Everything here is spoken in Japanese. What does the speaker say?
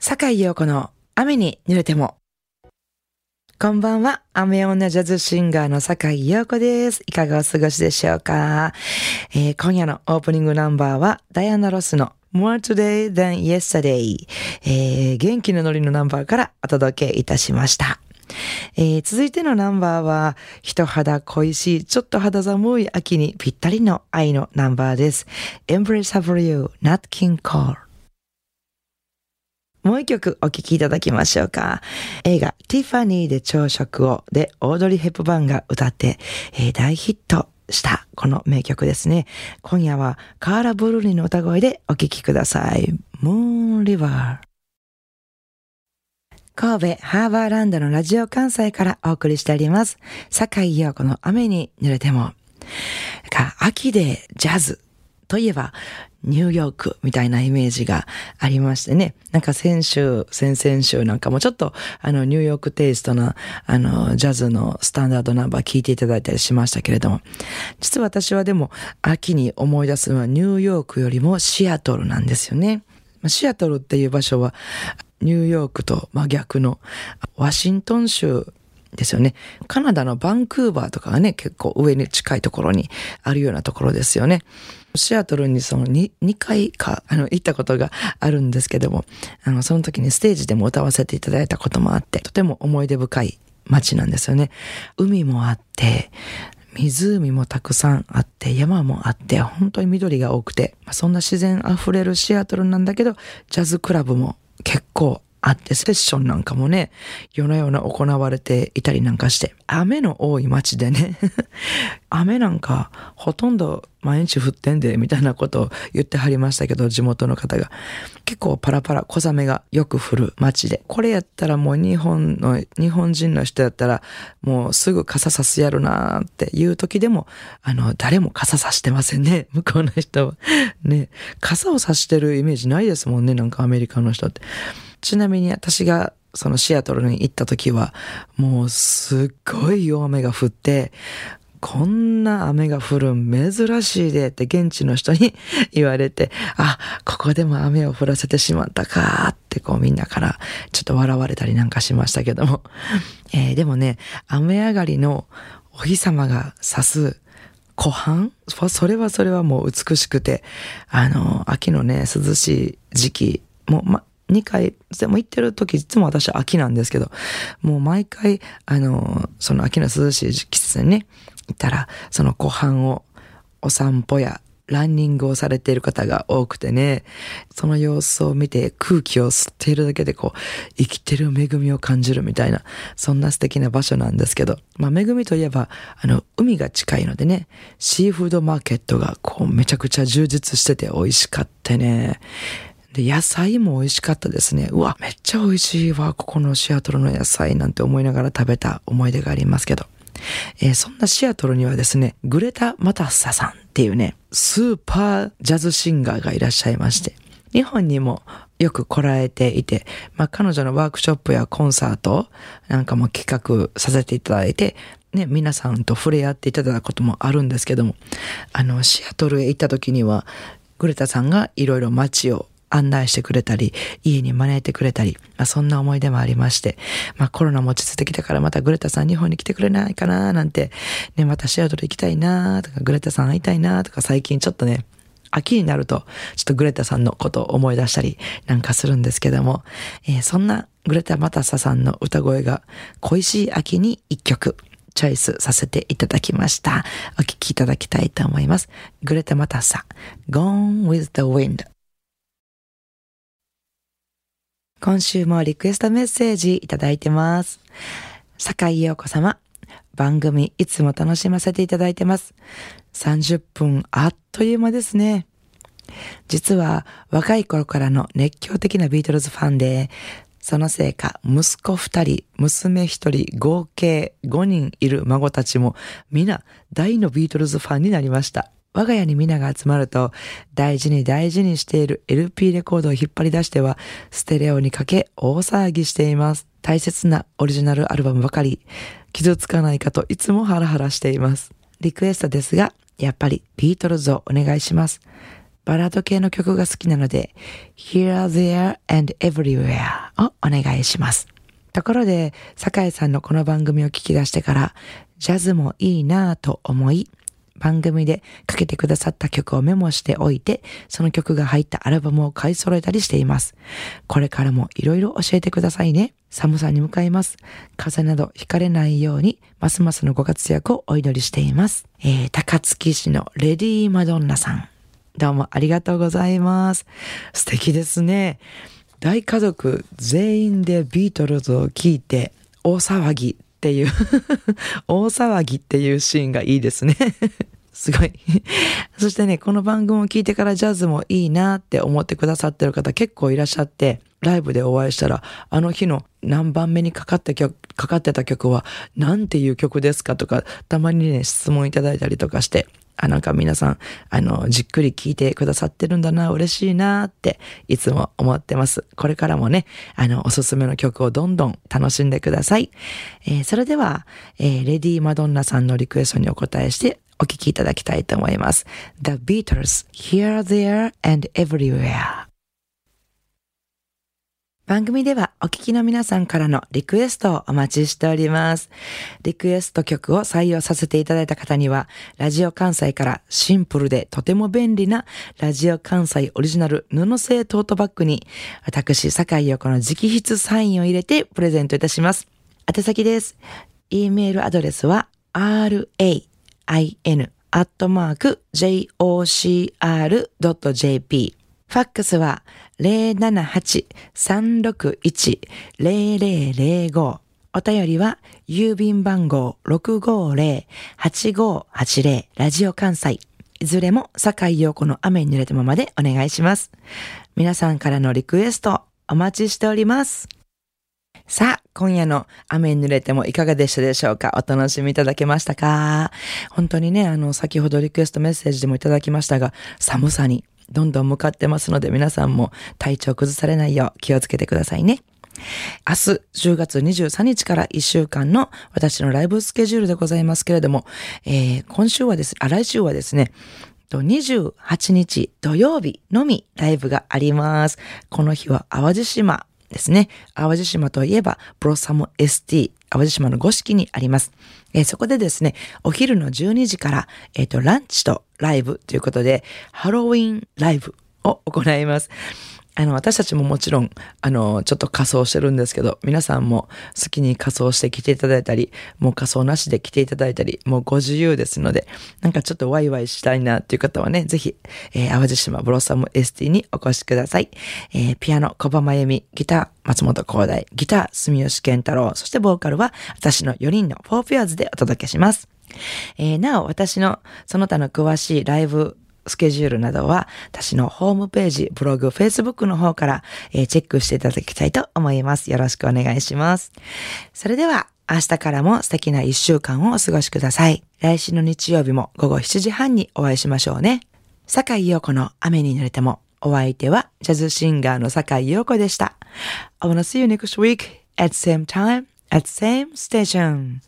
坂井陽子の雨に濡れても。こんばんは。雨女ジャズシンガーの坂井陽子です。いかがお過ごしでしょうか、えー、今夜のオープニングナンバーはダイアナ・ロスの More Today Than Yesterday、えー、元気のノリのナンバーからお届けいたしました。えー、続いてのナンバーは、人肌恋しい、ちょっと肌寒い秋にぴったりの愛のナンバーです。Embrace of You, Nat King Cole。もう一曲お聴きいただきましょうか。映画、ティファニーで朝食をで、オードリー・ヘップバーンが歌って、えー、大ヒットしたこの名曲ですね。今夜はカーラ・ブルーニの歌声でお聴きください。ムーン・リバー。神戸ハーバーランドのラジオ関西からお送りしております。坂井陽子の雨に濡れても。秋でジャズといえばニューヨークみたいなイメージがありましてね。なんか先週、先々週なんかもちょっとあのニューヨークテイストなあのジャズのスタンダードナンバー聞いていただいたりしましたけれども、実は私はでも秋に思い出すのはニューヨークよりもシアトルなんですよね。シアトルっていう場所はニューヨークと真逆のワシントン州ですよね。カナダのバンクーバーとかがね、結構上に近いところにあるようなところですよね。シアトルにその 2, 2回か、あの、行ったことがあるんですけども、あの、その時にステージでも歌わせていただいたこともあって、とても思い出深い街なんですよね。海もあって、湖もたくさんあって、山もあって、本当に緑が多くて、そんな自然溢れるシアトルなんだけど、ジャズクラブも結構あって、セッションなんかもね、夜な夜な行われていたりなんかして、雨の多い街でね、雨なんかほとんど毎日降ってんで、みたいなことを言ってはりましたけど、地元の方が。結構パラパラ小雨がよく降る街で。これやったらもう日本の、日本人の人やったら、もうすぐ傘さすやるなーっていう時でも、あの、誰も傘さしてませんね。向こうの人は。ね。傘をさしてるイメージないですもんね。なんかアメリカの人って。ちなみに私がそのシアトルに行った時は、もうすっごい大雨が降って、こんな雨が降るん珍しいでって現地の人に 言われて、あ、ここでも雨を降らせてしまったかってこうみんなからちょっと笑われたりなんかしましたけども。えー、でもね、雨上がりのお日様が差す湖畔？それはそれはもう美しくて、あの、秋のね、涼しい時期、も、ま、2回、でも行ってる時いつも私は秋なんですけど、もう毎回、あの、その秋の涼しい季節にね、行ったら、その湖畔をお散歩やランニングをされている方が多くてね、その様子を見て空気を吸っているだけでこう、生きてる恵みを感じるみたいな、そんな素敵な場所なんですけど、まあ恵みといえば、あの、海が近いのでね、シーフードマーケットがこう、めちゃくちゃ充実してて美味しかってね、で、野菜も美味しかったですね。うわ、めっちゃ美味しいわ、ここのシアトルの野菜なんて思いながら食べた思い出がありますけど。えー、そんなシアトルにはですね、グレタ・マタッサさんっていうね、スーパージャズシンガーがいらっしゃいまして、日本にもよく来られていて、まあ、彼女のワークショップやコンサートなんかも企画させていただいて、ね、皆さんと触れ合っていただいたこともあるんですけども、あの、シアトルへ行った時には、グレタさんがいろいろ街を案内してくれたり、家に招いてくれたり、まあ、そんな思い出もありまして、まあコロナも落ち着いてきたからまたグレタさん日本に来てくれないかななんて、ね、またシェアトル行きたいなとか、グレタさん会いたいなとか、最近ちょっとね、秋になると、ちょっとグレタさんのことを思い出したりなんかするんですけども、えー、そんなグレタ・マタサさんの歌声が恋しい秋に一曲、チョイスさせていただきました。お聴きいただきたいと思います。グレタ・マタサ、Gone with the Wind。今週もリクエストメッセージいただいてます。坂井陽子様、番組いつも楽しませていただいてます。30分あっという間ですね。実は若い頃からの熱狂的なビートルズファンで、そのせいか息子二人、娘一人、合計5人いる孫たちも皆大のビートルズファンになりました。我が家に皆が集まると、大事に大事にしている LP レコードを引っ張り出しては、ステレオにかけ大騒ぎしています。大切なオリジナルアルバムばかり、傷つかないかといつもハラハラしています。リクエストですが、やっぱりビートルズをお願いします。バラード系の曲が好きなので、Here, There and Everywhere をお願いします。ところで、酒井さんのこの番組を聞き出してから、ジャズもいいなぁと思い、番組でかけてくださった曲をメモしておいて、その曲が入ったアルバムを買い揃えたりしています。これからもいろいろ教えてくださいね。寒さに向かいます。風邪などひかれないように、ますますのご活躍をお祈りしています。えー、高槻市のレディー・マドンナさん。どうもありがとうございます。素敵ですね。大家族全員でビートルズを聴いて大騒ぎっていう。大騒ぎっていうシーンがいいですね。すごい。そしてね、この番組を聞いてからジャズもいいなって思ってくださってる方結構いらっしゃって、ライブでお会いしたら、あの日の何番目にかかった曲、かかってた曲は何ていう曲ですかとか、たまにね、質問いただいたりとかして、あ、なんか皆さん、あの、じっくり聞いてくださってるんだな、嬉しいなって、いつも思ってます。これからもね、あの、おすすめの曲をどんどん楽しんでください。えー、それでは、えー、レディー・マドンナさんのリクエストにお答えしてお聴きいただきたいと思います。The Beatles, Here, There and Everywhere 番組ではお聞きの皆さんからのリクエストをお待ちしております。リクエスト曲を採用させていただいた方には、ラジオ関西からシンプルでとても便利なラジオ関西オリジナル布製トートバッグに、私、坂井陽子の直筆サインを入れてプレゼントいたします。宛先です。e メールアドレスは rain アットマーク jocr.jp ファックスは078-361-0005お便りは郵便番号650-8580ラジオ関西。いずれも坂井陽子の雨に濡れたままでお願いします。皆さんからのリクエストお待ちしております。さあ、今夜の雨に濡れてもいかがでしたでしょうか？お楽しみいただけましたか？本当にね、あの、先ほどリクエストメッセージでもいただきましたが、寒さにどんどん向かってますので皆さんも体調崩されないよう気をつけてくださいね。明日10月23日から1週間の私のライブスケジュールでございますけれども、えー、今週はです、あ、来週はですね、28日土曜日のみライブがあります。この日は淡路島ですね。淡路島といえば、ブロッサム ST、淡路島の五色にあります。えー、そこでですね、お昼の12時から、えっ、ー、と、ランチとライブということで、ハロウィンライブを行います。あの、私たちももちろん、あの、ちょっと仮装してるんですけど、皆さんも好きに仮装して来ていただいたり、もう仮装なしで来ていただいたり、もうご自由ですので、なんかちょっとワイワイしたいなっていう方はね、ぜひ、えー、淡路島ブロッサム ST にお越しください。えー、ピアノ、小葉真由美、ギター、松本光大、ギター、住吉健太郎、そしてボーカルは、私の4人のフォーピュアーズでお届けします。えー、なお、私のその他の詳しいライブスケジュールなどは、私のホームページ、ブログ、フェイスブックの方から、えー、チェックしていただきたいと思います。よろしくお願いします。それでは、明日からも素敵な一週間をお過ごしください。来週の日曜日も午後7時半にお会いしましょうね。坂井陽子の雨に濡れても、お相手はジャズシンガーの坂井陽子でした。I wanna see you next week at same time at same station.